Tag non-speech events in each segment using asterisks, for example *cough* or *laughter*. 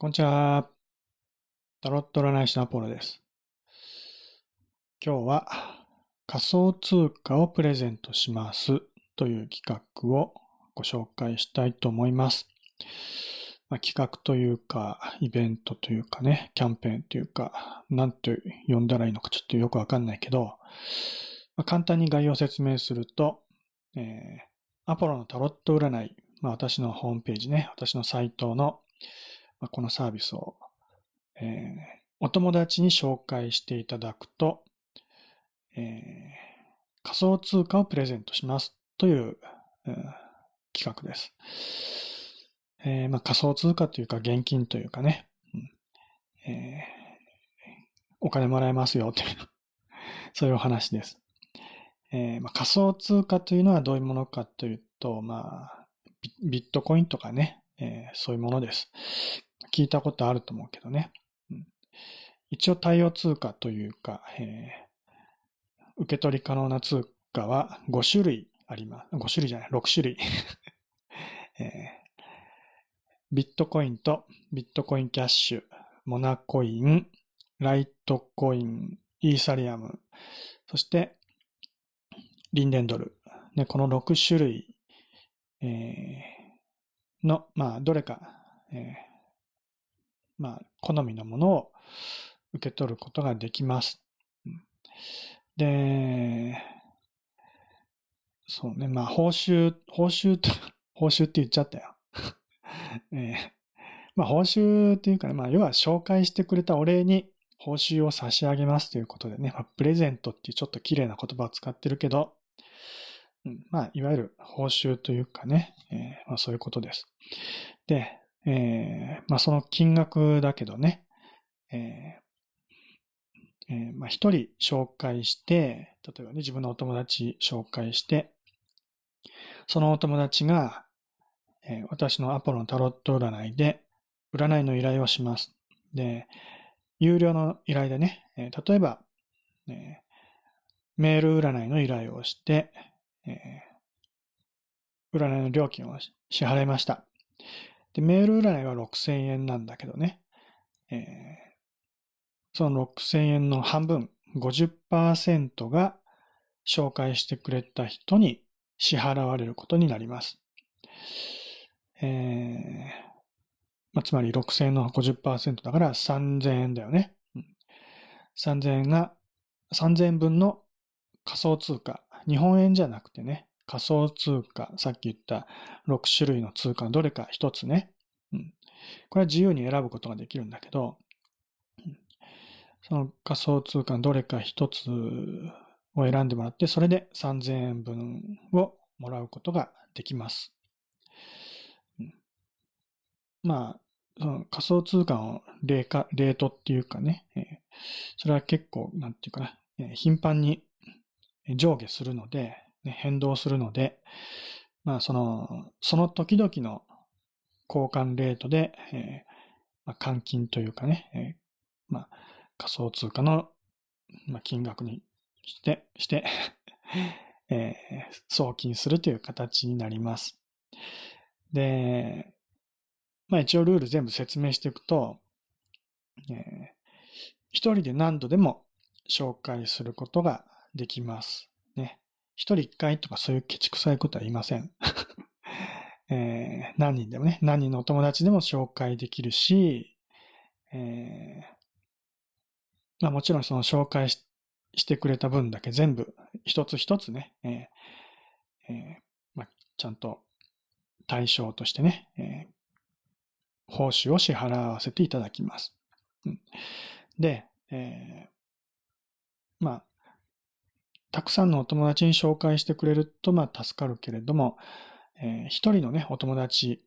こんにちは。タロット占い師のアポロです。今日は仮想通貨をプレゼントしますという企画をご紹介したいと思います。まあ、企画というか、イベントというかね、キャンペーンというか、なんと呼んだらいいのかちょっとよくわかんないけど、まあ、簡単に概要を説明すると、えー、アポロのタロット占い、まあ、私のホームページね、私のサイトの、このサービスを、えー、お友達に紹介していただくと、えー、仮想通貨をプレゼントしますという、えー、企画です。えーまあ、仮想通貨というか現金というかね、うんえー、お金もらえますよという *laughs* そういうお話です。えーまあ、仮想通貨というのはどういうものかというと、まあ、ビットコインとかね、え、そういうものです。聞いたことあると思うけどね。うん、一応対応通貨というか、えー、受け取り可能な通貨は5種類あります。5種類じゃない、6種類。*laughs* えー、ビットコインとビットコインキャッシュ、モナコイン、ライトコイン、イーサリアム、そしてリンデンドル。ね、この6種類、えー、の、まあ、どれか、えーまあ、好みのものを受け取ることができます。で、そうね、まあ、報酬、報酬と、報酬って言っちゃったよ。*laughs* えー、まあ、報酬っていうかね、まあ、要は紹介してくれたお礼に報酬を差し上げますということでね、まあ、プレゼントっていうちょっと綺麗な言葉を使ってるけど、うん、まあ、いわゆる報酬というかね、えー、まあ、そういうことです。で、えー、まあその金額だけどね、えーえー、まあ一人紹介して、例えばね、自分のお友達紹介して、そのお友達が、えー、私のアポロのタロット占いで、占いの依頼をします。で、有料の依頼でね、えー、例えば、えー、メール占いの依頼をして、えー、占いの料金を支払いました。で、メール占いは6000円なんだけどね、えー、その6000円の半分、50%が紹介してくれた人に支払われることになります。えーまあ、つまり6000円の50%だから3000円だよね。うん、3000円が、3000円分の仮想通貨。日本円じゃなくてね、仮想通貨、さっき言った6種類の通貨のどれか一つね。うん。これは自由に選ぶことができるんだけど、その仮想通貨のどれか一つを選んでもらって、それで3000円分をもらうことができます。うん、まあ、その仮想通貨のレートっていうかね、えー、それは結構、なんていうかな、えー、頻繁に上下するので、ね、変動するので、まあ、その、その時々の交換レートで、えーまあ、換金というかね、えーまあ、仮想通貨の、まあ、金額にして、して *laughs* えー、送金するという形になります。で、まあ一応ルール全部説明していくと、えー、一人で何度でも紹介することができます。一人一回とかそういうケチくさいことは言いません。*laughs* えー、何人でもね、何人のお友達でも紹介できるし、えー、まあもちろんその紹介ししてくれた分だけ全部一つ一つね、えーえー、まあ、ちゃんと対象としてね、えー、報酬を支払わせていただきます。うん、で、えー、まあ、たくさんのお友達に紹介してくれると、まあ、助かるけれども、えー、一人のね、お友達、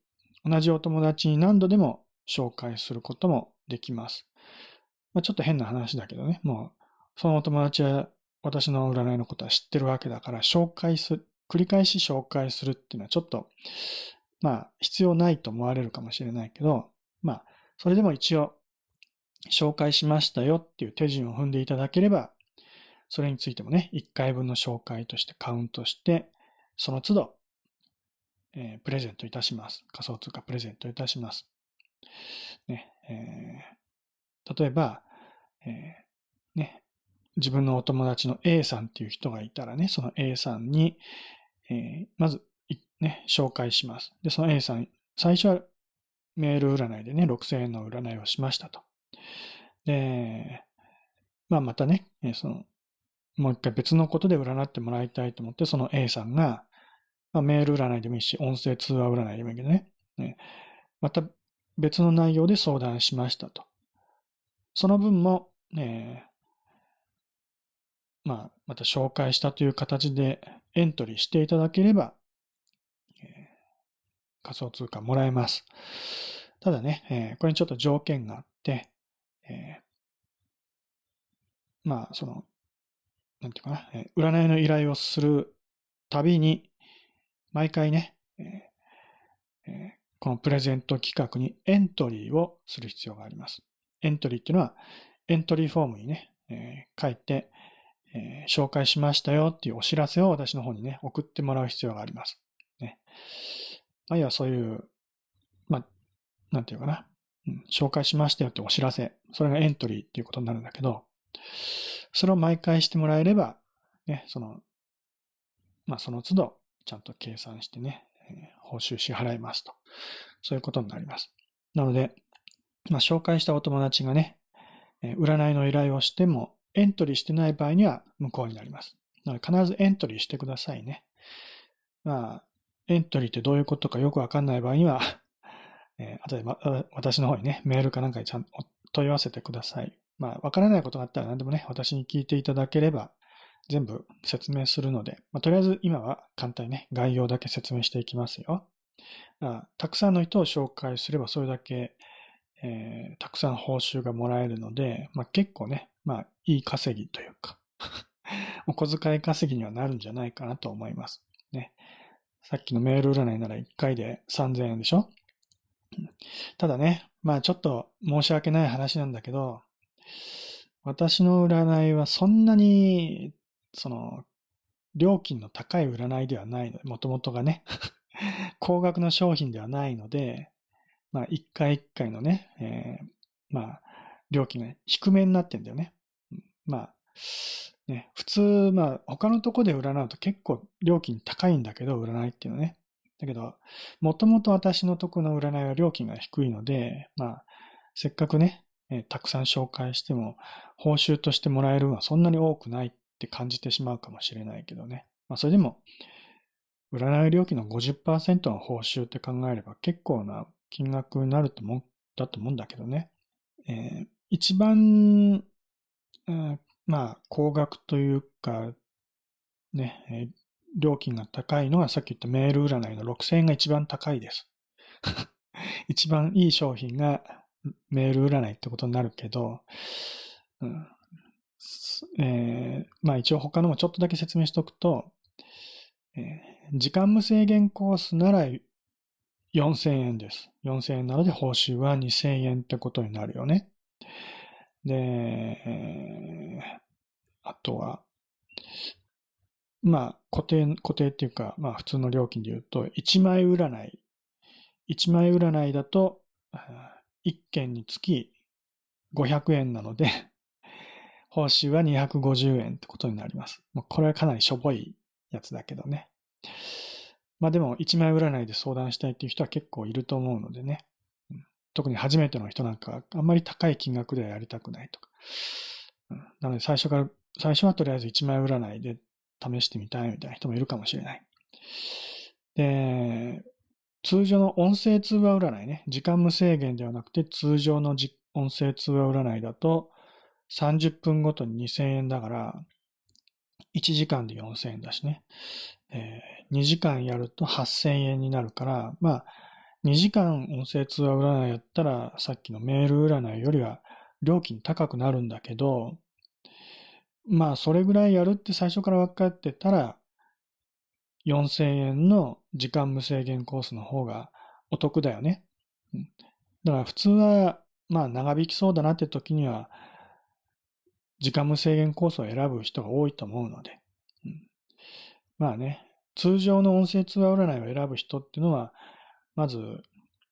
同じお友達に何度でも紹介することもできます。まあ、ちょっと変な話だけどね、もう、そのお友達は私の占いのことは知ってるわけだから、紹介する、繰り返し紹介するっていうのはちょっと、まあ、必要ないと思われるかもしれないけど、まあ、それでも一応、紹介しましたよっていう手順を踏んでいただければ、それについてもね、1回分の紹介としてカウントして、その都度、えー、プレゼントいたします。仮想通貨プレゼントいたします。ね、えー、例えば、えー、ね、自分のお友達の A さんっていう人がいたらね、その A さんに、えー、まず、ね、紹介します。で、その A さん、最初はメール占いでね、6000円の占いをしましたと。で、まあまたね、その、もう一回別のことで占ってもらいたいと思って、その A さんが、まあ、メール占いでもいいし、音声通話占いでもいいけどね、ねまた別の内容で相談しましたと。その分も、ね、まあ、また紹介したという形でエントリーしていただければ、えー、仮想通貨もらえます。ただね、えー、これにちょっと条件があって、えー、まあ、その、なんていうかな、えー、占いの依頼をするたびに、毎回ね、えーえー、このプレゼント企画にエントリーをする必要があります。エントリーっていうのは、エントリーフォームにね、えー、書いて、え、紹介しましたよっていうお知らせを私の方にね、送ってもらう必要があります。ね。まあ、要はそういう、まあ、なんていうかな、うん、紹介しましたよってお知らせ。それがエントリーっていうことになるんだけど、それを毎回してもらえれば、ね、その、まあ、その都度、ちゃんと計算してね、え、報酬支払いますと。そういうことになります。なので、まあ、紹介したお友達がね、え、占いの依頼をしても、エントリーしてない場合には無効になります。なので必ずエントリーしてくださいね。まあ、エントリーってどういうことかよくわかんない場合には、*laughs* えー、後で、ま、私の方にね、メールかなんかにちゃんと問い合わせてください。まあ、わからないことがあったら何でもね、私に聞いていただければ、全部説明するので、まあ、とりあえず今は簡単にね、概要だけ説明していきますよ。たくさんの人を紹介すればそれだけ、えー、たくさん報酬がもらえるので、まあ、結構ね、まあ、いい稼ぎというか *laughs* お小遣い稼ぎにはなるんじゃないかなと思います。ね。さっきのメール占いなら1回で3000円でしょ？ただね、まあちょっと申し訳ない話なんだけど、私の占いはそんなに、その、料金の高い占いではないので、もともとがね *laughs* 高額の商品ではないので、まあ一回一回のね、えー、まあ料金が低めになってんだよね。まあ、ね、普通、まあ、他のとこで占うと結構料金高いんだけど、占いっていうのね。だけど、もともと私のとこの占いは料金が低いので、まあ、せっかくね、えたくさん紹介しても、報酬としてもらえるのはそんなに多くないって感じてしまうかもしれないけどね。まあ、それでも、占い料金の50%の報酬って考えれば結構な金額になると思だと思うんだけどね。えー、一番、うん、まあ、高額というか、ね、えー、料金が高いのがさっき言ったメール占いの6000円が一番高いです。*laughs* 一番いい商品がメール占いってことになるけど、うんえー、まあ一応他のもちょっとだけ説明しておくと、えー、時間無制限コースなら4000円です。4000円なので報酬は2000円ってことになるよね。で、えー、あとは、まあ、固定、固定っていうか、まあ普通の料金で言うと、1枚占い。1枚占いだと、1件につき500円なので、*laughs* 報酬は250円ってことになります。これはかなりしょぼいやつだけどね。まあでも、1枚占いで相談したいっていう人は結構いると思うのでね。特に初めての人なんかは、あんまり高い金額ではやりたくないとか。なので最初から、最初はとりあえず1枚占いで試してみたいみたいな人もいるかもしれない。で、通常の音声通話占いね、時間無制限ではなくて通常の音声通話占いだと30分ごとに2000円だから、1時間で4000円だしね。えー、2時間やると8000円になるから、まあ、2時間音声通話占いやったら、さっきのメール占いよりは料金高くなるんだけど、まあ、それぐらいやるって最初から分かってたら、4000円の時間無制限コースの方がお得だよね。だから普通は、まあ長引きそうだなって時には、時間無制限コースを選ぶ人が多いと思うので。まあね、通常の音声通話占いを選ぶ人っていうのは、まず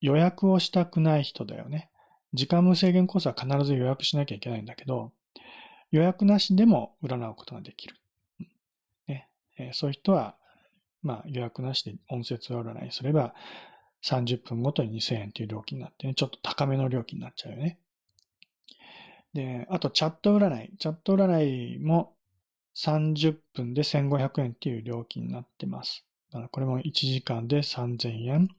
予約をしたくない人だよね。時間無制限コースは必ず予約しなきゃいけないんだけど、予約なしでも占うことができる。ね、そういう人は、まあ予約なしで音声通話占いすれば、30分ごとに2000円という料金になってね、ちょっと高めの料金になっちゃうよね。で、あとチャット占い。チャット占いも30分で1500円っていう料金になってます。だからこれも1時間で3000円、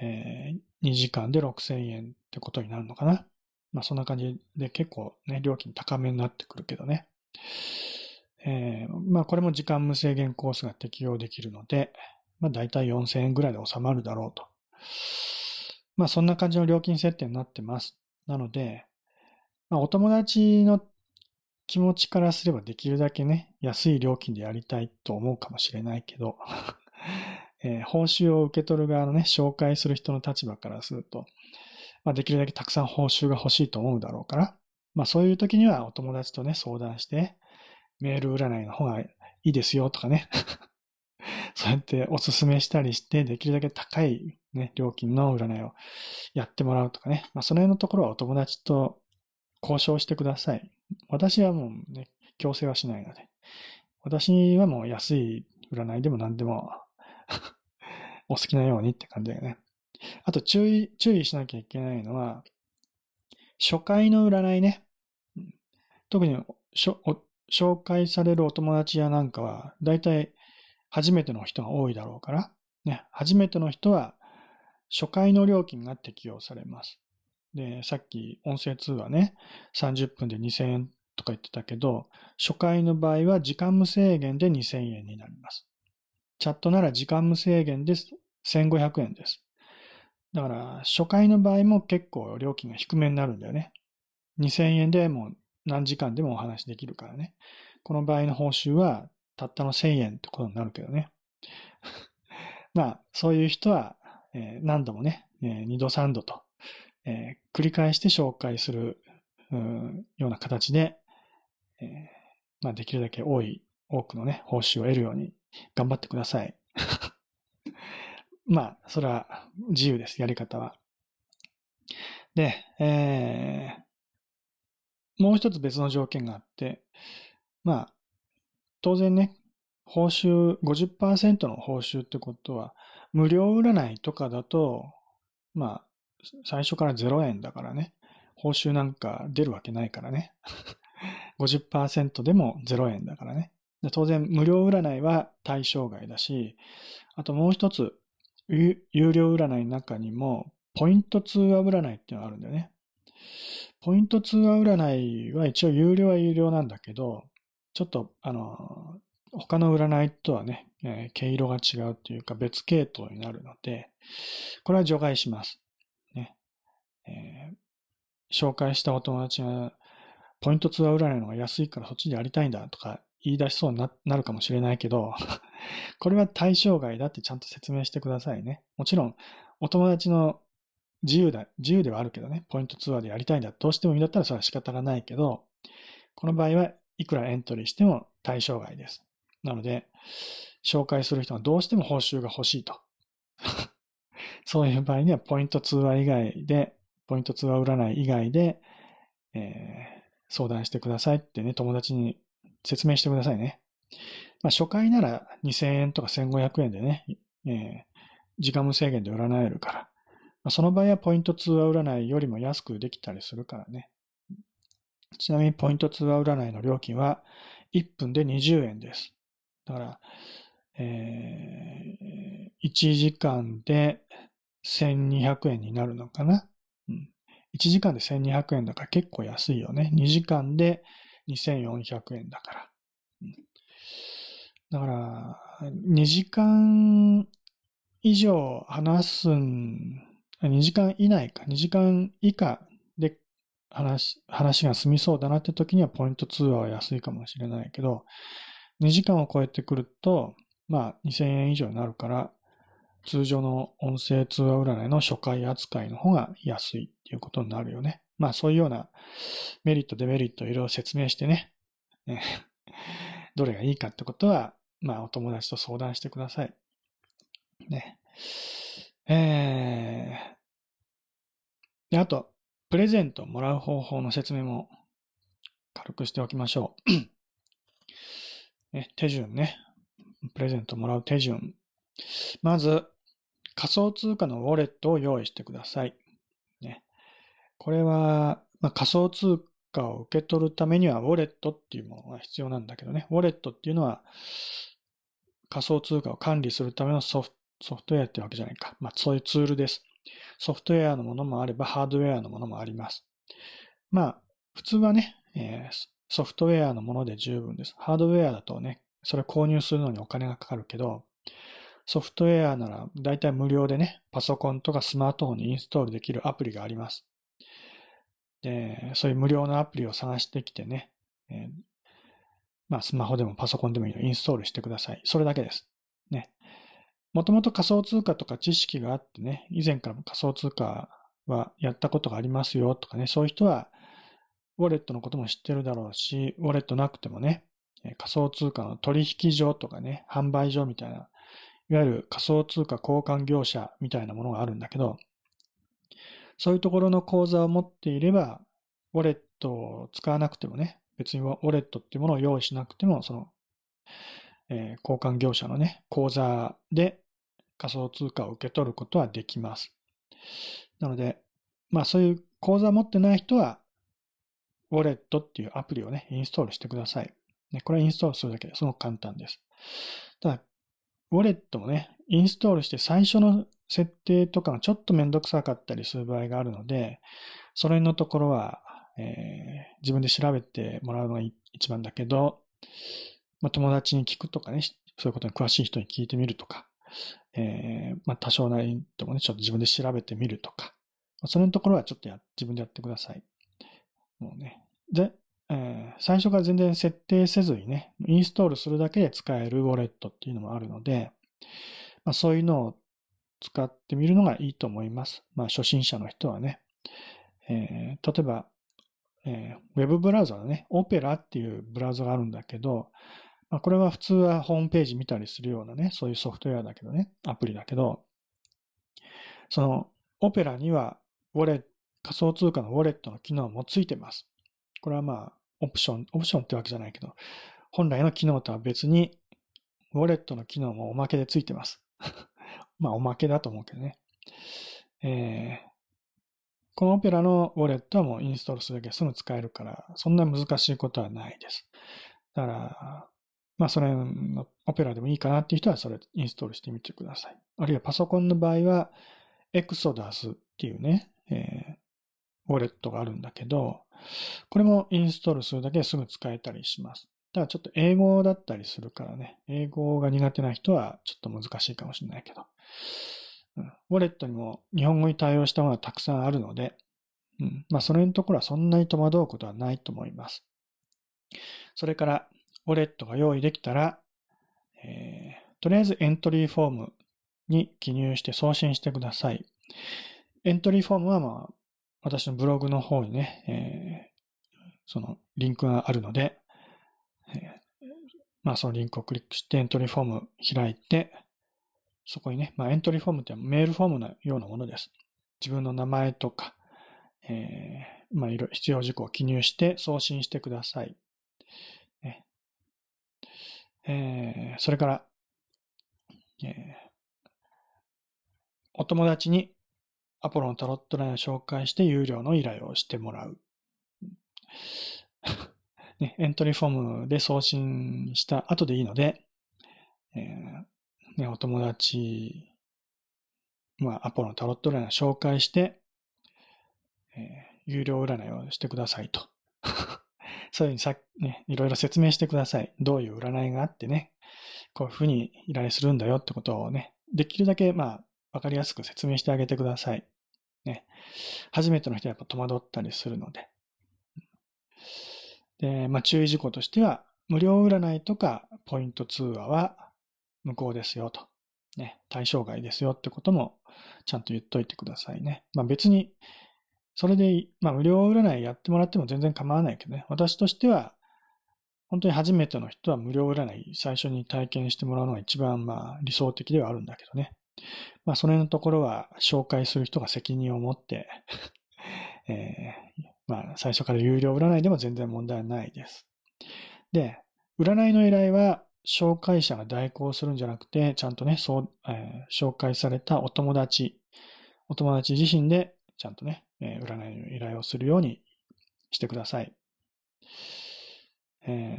えー、2時間で6000円ってことになるのかな。まあそんな感じで結構ね、料金高めになってくるけどね。えー、まあこれも時間無制限コースが適用できるので、まあ大体4000円ぐらいで収まるだろうと。まあそんな感じの料金設定になってます。なので、まあお友達の気持ちからすればできるだけね、安い料金でやりたいと思うかもしれないけど、*laughs* えー、報酬を受け取る側のね、紹介する人の立場からすると、まあ、できるだけたくさん報酬が欲しいと思うだろうから、まあそういう時にはお友達とね、相談して、メール占いの方がいいですよとかね。*laughs* そうやってお勧めしたりして、できるだけ高いね、料金の占いをやってもらうとかね。まあその辺のところはお友達と交渉してください。私はもうね、強制はしないので。私はもう安い占いでも何でも *laughs* お好きなようにって感じだよね。あと注意、注意しなきゃいけないのは、初回の占いね。特に紹介されるお友達やなんかは、だいたい初めての人が多いだろうから、ね、初めての人は初回の料金が適用されます。で、さっき音声通話ね、30分で2000円とか言ってたけど、初回の場合は時間無制限で2000円になります。チャットなら時間無制限で1500円です。だから、初回の場合も結構料金が低めになるんだよね。2000円でもう何時間でもお話できるからね。この場合の報酬はたったの1000円ってことになるけどね。*laughs* まあ、そういう人は、えー、何度もね、えー、2度3度とえー、繰り返して紹介するうんような形で、えー、まあ、できるだけ多い、多くのね、報酬を得るように頑張ってください。*laughs* まあ、それは自由です、やり方は。で、えー、もう一つ別の条件があって、まあ、当然ね、報酬、50%の報酬ってことは、無料占いとかだと、まあ、最初から0円だからね。報酬なんか出るわけないからね。*laughs* 50%でも0円だからね。当然、無料占いは対象外だし、あともう一つ、有料占いの中にも、ポイント通話占いっていうのがあるんだよね。ポイント通話占いは一応有料は有料なんだけど、ちょっと、あの、他の占いとはね、えー、毛色が違うっていうか別系統になるので、これは除外します。ねえー、紹介したお友達が、ポイントツアー占いの方が安いからそっちでやりたいんだとか言い出しそうになるかもしれないけど、*laughs* これは対象外だってちゃんと説明してくださいね。もちろん、お友達の自由だ、自由ではあるけどね、ポイントツアーでやりたいんだ、どうしてもいいんだったらそれは仕方がないけど、この場合はいくらエントリーしても対象外です。なので、紹介する人がどうしても報酬が欲しいと。*laughs* そういう場合にはポイント通話以外でポイント通話占い以外で、えー、相談してくださいってね、友達に説明してくださいね。まあ、初回なら2000円とか1500円でね、えー、時間無制限で占えるから、その場合はポイント通話占いよりも安くできたりするからね。ちなみにポイント通話占いの料金は1分で20円です。だから、えー、1時間で1200円になるのかな？うん。1時間で1200円だから結構安いよね。2時間で2400円だから。だから、2時間以上話すん、2時間以内か、2時間以下で話、話が済みそうだなって時にはポイント通話は安いかもしれないけど、2時間を超えてくると、まあ2000円以上になるから、通常の音声通話占いの初回扱いの方が安いっていうことになるよね。まあそういうようなメリット、デメリットいろいろ説明してね、ね *laughs* どれがいいかってことは、まあお友達と相談してください。ね。えー、で、あと、プレゼントをもらう方法の説明も軽くしておきましょう。ね、手順ね。プレゼントをもらう手順。まず、仮想通貨のウォレットを用意してください。ね、これは、まあ、仮想通貨を受け取るためには、ウォレットっていうものが必要なんだけどね。ウォレットっていうのは、仮想通貨を管理するためのソフソフトウェアってわけじゃないか。まあ、そういうツールです。ソフトウェアのものもあれば、ハードウェアのものもあります。まあ、普通はね、えー、ソフトウェアのもので十分です。ハードウェアだとね、それ購入するのにお金がかかるけど、ソフトウェアなら大体無料でね、パソコンとかスマートフォンにインストールできるアプリがあります。で、そういう無料のアプリを探してきてね、えー、まあスマホでもパソコンでもいいのインストールしてください。それだけです。もともと仮想通貨とか知識があってね、以前からも仮想通貨はやったことがありますよとかね、そういう人は、ウォレットのことも知ってるだろうし、ウォレットなくてもね、仮想通貨の取引所とかね、販売所みたいな、いわゆる仮想通貨交換業者みたいなものがあるんだけど、そういうところの口座を持っていれば、ウォレットを使わなくてもね、別にウォレットっていうものを用意しなくても、その、え、交換業者のね、口座で仮想通貨を受け取ることはできます。なので、まあそういう口座持ってない人は、ウォレットっていうアプリをね、インストールしてください。ね、これインストールするだけですごく簡単です。ただ、ウォレットもね、インストールして最初の設定とかがちょっとめんどくさかったりする場合があるので、それのところは、えー、自分で調べてもらうのが一番だけど、まあ、友達に聞くとかね、そういうことに詳しい人に聞いてみるとか、えー、まあ、多少なりともね、ちょっと自分で調べてみるとか、まあそれのところはちょっとや、自分でやってください。もうね。で、えー、最初から全然設定せずにね、インストールするだけで使えるウォレットっていうのもあるので、まあ、そういうのを使ってみるのがいいと思います。まあ、初心者の人はね。えー、例えば、えー、ウェブブラウザのね、オペラっていうブラウザがあるんだけど、まあ、これは普通はホームページ見たりするようなね、そういうソフトウェアだけどね、アプリだけど、そのオペラにはウォレ仮想通貨のウォレットの機能もついてます。これはまあ、オプション、オプションってわけじゃないけど、本来の機能とは別に、ウォレットの機能もおまけでついてます。*laughs* まあ、おまけだと思うけどね。えー、このオペラのウォレットはもうインストールするだけすぐ使えるから、そんな難しいことはないです。だから、まあ、それのオペラでもいいかなっていう人はそれインストールしてみてください。あるいはパソコンの場合は、エクソダスっていうね、えー、ウォレットがあるんだけど、これもインストールするだけですぐ使えたりします。ただちょっと英語だったりするからね、英語が苦手な人はちょっと難しいかもしれないけど、うん、ウォレットにも日本語に対応したものがたくさんあるので、うん、まあそれのところはそんなに戸惑うことはないと思います。それから、ウォレットが用意できたら、えー、とりあえずエントリーフォームに記入して送信してください。エントリーフォームは、まあ、私のブログの方にね、えー、そのリンクがあるので、えー、まあ、そのリンクをクリックしてエントリーフォーム開いて、そこにね、まあ、エントリーフォームってメールフォームのようなものです。自分の名前とか、えー、まあ、いろ必要事項を記入して送信してください。えー、それから、えー、お友達にアポロのタロットラインを紹介して有料の依頼をしてもらう。*laughs* ね、エントリーフォームで送信した後でいいので、えーね、お友達、まあ、アポロのタロットラインを紹介して、えー、有料占いをしてくださいと。そういうふうにさ、ね、いろいろ説明してください。どういう占いがあってね、こういうふうに依頼するんだよってことをね、できるだけ、まあ、わかりやすく説明してあげてください。ね。初めての人はやっぱ戸惑ったりするので。で、まあ、注意事項としては、無料占いとかポイント通話は無効ですよと。ね、対象外ですよってこともちゃんと言っといてくださいね。まあ別にそれで、まあ、無料占いやってもらっても全然構わないけどね。私としては、本当に初めての人は無料占い最初に体験してもらうのが一番まあ理想的ではあるんだけどね。まあそれのところは紹介する人が責任を持って *laughs* えーまあ、最初から有料占いでも全然問題はないです。で、占いの依頼は、紹介者が代行するんじゃなくて、ちゃんとね、そう、えー、紹介されたお友達、お友達自身で、ちゃんとね、えー、占いの依頼をするようにしてください。えー、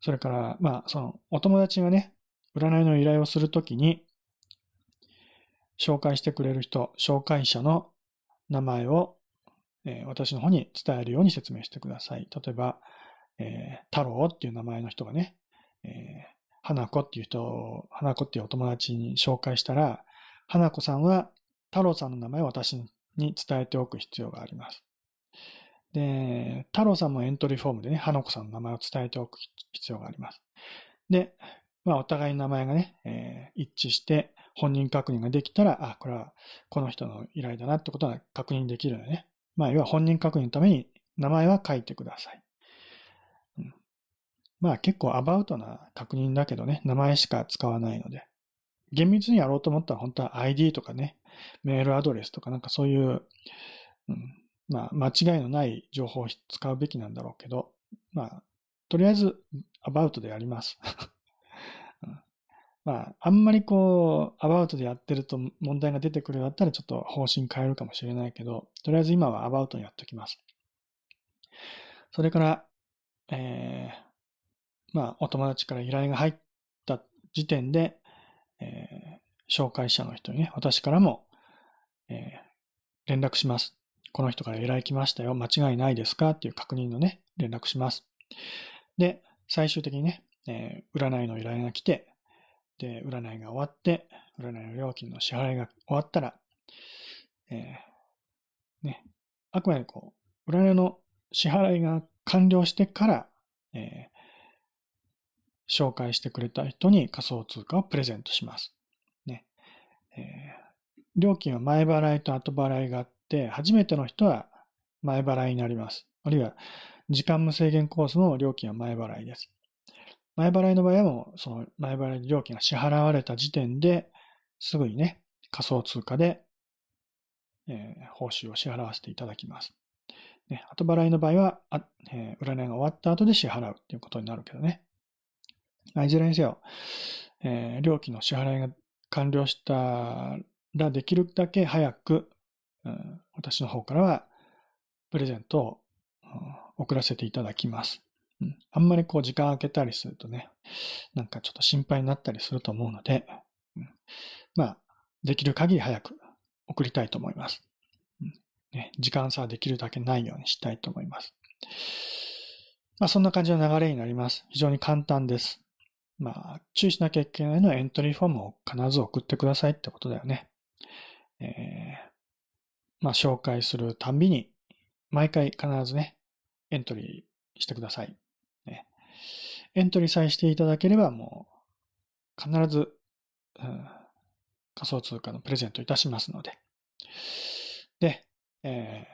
それから、まあ、その、お友達がね、占いの依頼をするときに、紹介してくれる人、紹介者の名前を、えー、私の方に伝えるように説明してください。例えば、えー、太郎っていう名前の人がね、えー、花子っていう人を花子っていうお友達に紹介したら、花子さんは太郎さんの名前を私にに伝えておく必要があります。で、太郎さんもエントリーフォームでね、花子さんの名前を伝えておく必要があります。で、まあ、お互いの名前がね、えー、一致して本人確認ができたら、あ、これはこの人の依頼だなってことが確認できるのね。まあ、要は本人確認のために名前は書いてください。うん、まあ、結構アバウトな確認だけどね、名前しか使わないので。厳密にやろうと思ったら本当は ID とかね、メールアドレスとかなんかそういう、うん、まあ、間違いのない情報を使うべきなんだろうけど、まあ、とりあえず、アバウトでやります。*laughs* まあ、あんまりこう、アバウトでやってると問題が出てくるようだったらちょっと方針変えるかもしれないけど、とりあえず今はアバウトにやっておきます。それから、えー、まあ、お友達から依頼が入った時点で、えー、紹介者の人にね、私からも、えー、連絡します。この人から依頼来ましたよ。間違いないですか？っていう確認のね、連絡します。で、最終的にね、えー、占いの依頼が来て、で、占いが終わって、占いの料金の支払いが終わったら、えー、ね、あくまでこう、占いの支払いが完了してから、えー、紹介してくれた人に仮想通貨をプレゼントします。ね。えー、料金は前払いと後払いがあって、初めての人は前払いになります。あるいは、時間無制限コースの料金は前払いです。前払いの場合はもう、その前払い料金が支払われた時点で、すぐにね、仮想通貨で、えー、報酬を支払わせていただきます。ね、後払いの場合は、あえー、占いが終わった後で支払うっていうことになるけどね。いずれにせよ、えー、料金の支払いが完了したらできるだけ早く、うん、私の方からはプレゼントを、うん、送らせていただきます。うん、あんまりこう時間空けたりするとね、なんかちょっと心配になったりすると思うので、うん、まあ、できる限り早く送りたいと思います。うんね、時間差はできるだけないようにしたいと思います。まあ、そんな感じの流れになります。非常に簡単です。まあ、注意しなきゃいけないのはエントリーフォームを必ず送ってくださいってことだよね。えー、まあ、紹介するたんびに、毎回必ずね、エントリーしてください。ね、エントリーさえしていただければもう必ず、うん、仮想通貨のプレゼントいたしますので。で、え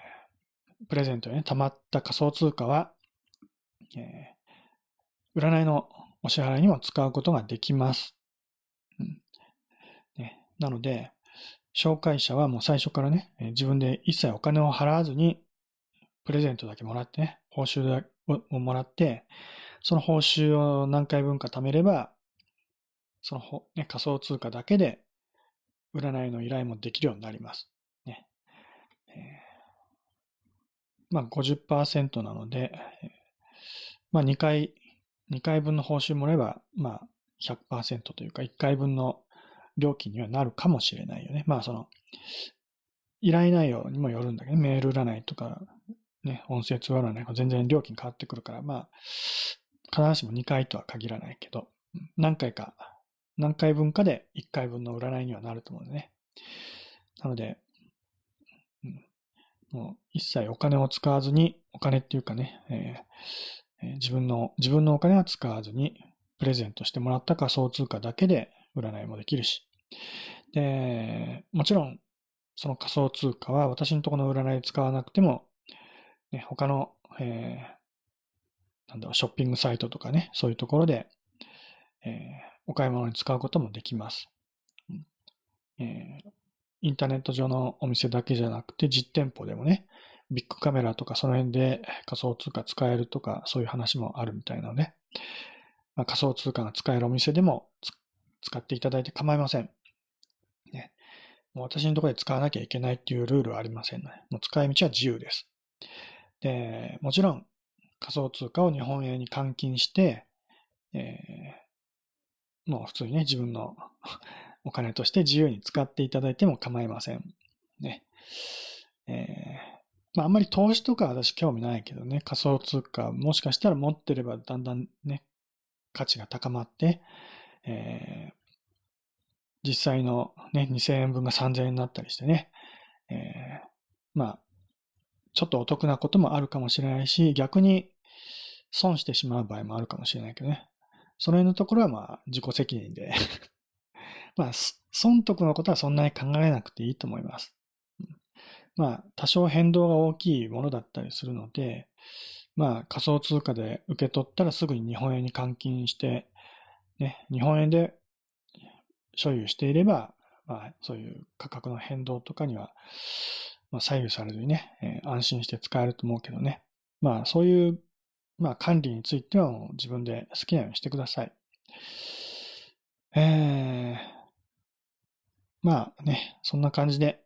ー、プレゼントに、ね、溜まった仮想通貨は、えー、占いのお支払いにも使うことができます。うんね、なので、紹介者はもう最初からね、自分で一切お金を払わずに、プレゼントだけもらってね、報酬をもらって、その報酬を何回分か貯めれば、その、ね、仮想通貨だけで占いの依頼もできるようになります。ねえー、まあ50%なので、まあ2回、2回分の報酬もらえば、まあ100%というか1回分の料金にはなるかもしれないよね。まあその、依頼内容にもよるんだけど、メール占いとか、ね、音声通話占いが全然料金変わってくるから、まあ、必ずしも2回とは限らないけど、何回か、何回分かで1回分の占いにはなると思うんでね。なので、うん、もう一切お金を使わずに、お金っていうかね、自分の、自分のお金は使わずに、プレゼントしてもらった仮想通貨だけで占いもできるし。で、もちろん、その仮想通貨は私のところの占い使わなくても、ね、他の、えー、なんだろ、ショッピングサイトとかね、そういうところで、えー、お買い物に使うこともできます。えー、インターネット上のお店だけじゃなくて、実店舗でもね、ビッグカメラとかその辺で仮想通貨使えるとか、そういう話もあるみたいなので、まあ、仮想通貨が使えるお店でも使っていただいて構いません。ね。もう私のところで使わなきゃいけないっていうルールはありませんの、で、もう使い道は自由です。で、もちろん仮想通貨を日本円に換金して、えー、もう普通にね、自分の *laughs* お金として自由に使っていただいても構いません。ね。えー、まああんまり投資とか私興味ないけどね、仮想通貨もしかしたら持ってればだんだんね、価値が高まって、えー、実際のね、2000円分が3000円になったりしてね、えー、まあ、ちょっとお得なこともあるかもしれないし、逆に損してしまう場合もあるかもしれないけどね。その辺のところはまあ自己責任で *laughs* まあ、損得のことはそんなに考えなくていいと思います。まあ、多少変動が大きいものだったりするので、まあ、仮想通貨で受け取ったらすぐに日本円に換金して、ね、日本円で所有していれば、まあ、そういう価格の変動とかには、まあ、左右されずにね、えー、安心して使えると思うけどね。まあ、そういう、まあ、管理についてはもう自分で好きなようにしてください。えー、まあね、そんな感じで、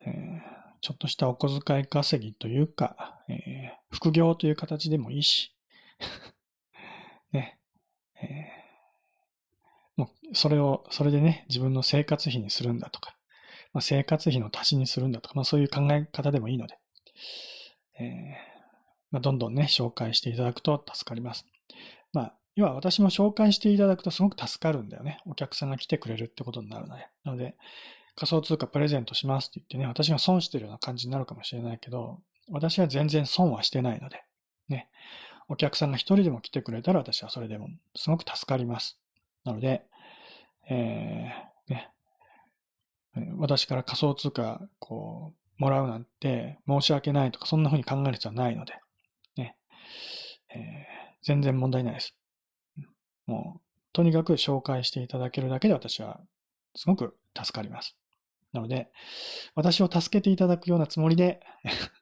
えー、ちょっとしたお小遣い稼ぎというか、えー、副業という形でもいいし、*laughs* ね、えー、もうそれを、それでね、自分の生活費にするんだとか、まあ、生活費の足しにするんだとか、まあ、そういう考え方でもいいので、えーまあ、どんどんね、紹介していただくと助かります。まあ、要は私も紹介していただくとすごく助かるんだよね。お客さんが来てくれるってことになるので。なので、仮想通貨プレゼントしますって言ってね、私が損してるような感じになるかもしれないけど、私は全然損はしてないので、ね。お客さんが一人でも来てくれたら私はそれでもすごく助かります。なので、えー、ね。私から仮想通貨、こう、もらうなんて申し訳ないとか、そんな風に考える必要はないので、ね。えー、全然問題ないです。もう、とにかく紹介していただけるだけで私はすごく助かります。なので、私を助けていただくようなつもりで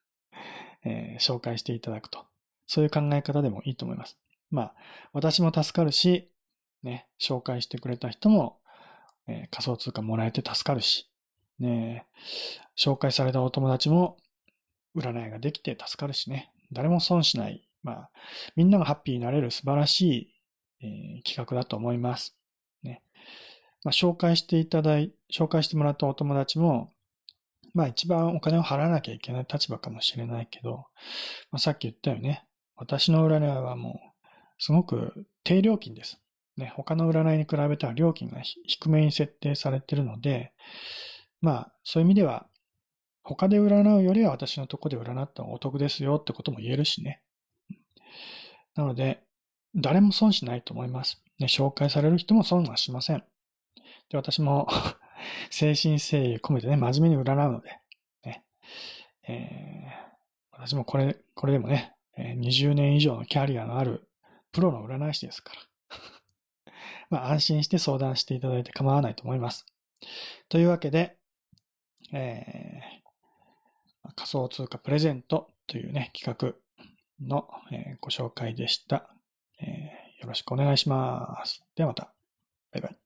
*laughs* えー、紹介していただくと。そういう考え方でもいいと思います。まあ、私も助かるし、ね、紹介してくれた人も、えー、仮想通貨もらえて助かるし、ね、紹介されたお友達も占いができて助かるしね、誰も損しない、まあ、みんながハッピーになれる素晴らしい、えー、企画だと思います。まあ、紹介していただい、紹介してもらったお友達も、まあ一番お金を払わなきゃいけない立場かもしれないけど、まあ、さっき言ったよね。私の占いはもう、すごく低料金です。ね、他の占いに比べたら料金が低めに設定されているので、まあ、そういう意味では、他で占うよりは私のとこで占った方がお得ですよってことも言えるしね。なので、誰も損しないと思います。ね、紹介される人も損はしません。で、私も *laughs* 精神誠意込めてね、真面目に占うので、ね、えー、私もこれ、これでもね、20年以上のキャリアのあるプロの占い師ですから。*laughs* まあ、安心して相談していただいて構わないと思います。というわけで、えー、仮想通貨プレゼントというね、企画の、えー、ご紹介でした、えー。よろしくお願いします。ではまた。バイバイ。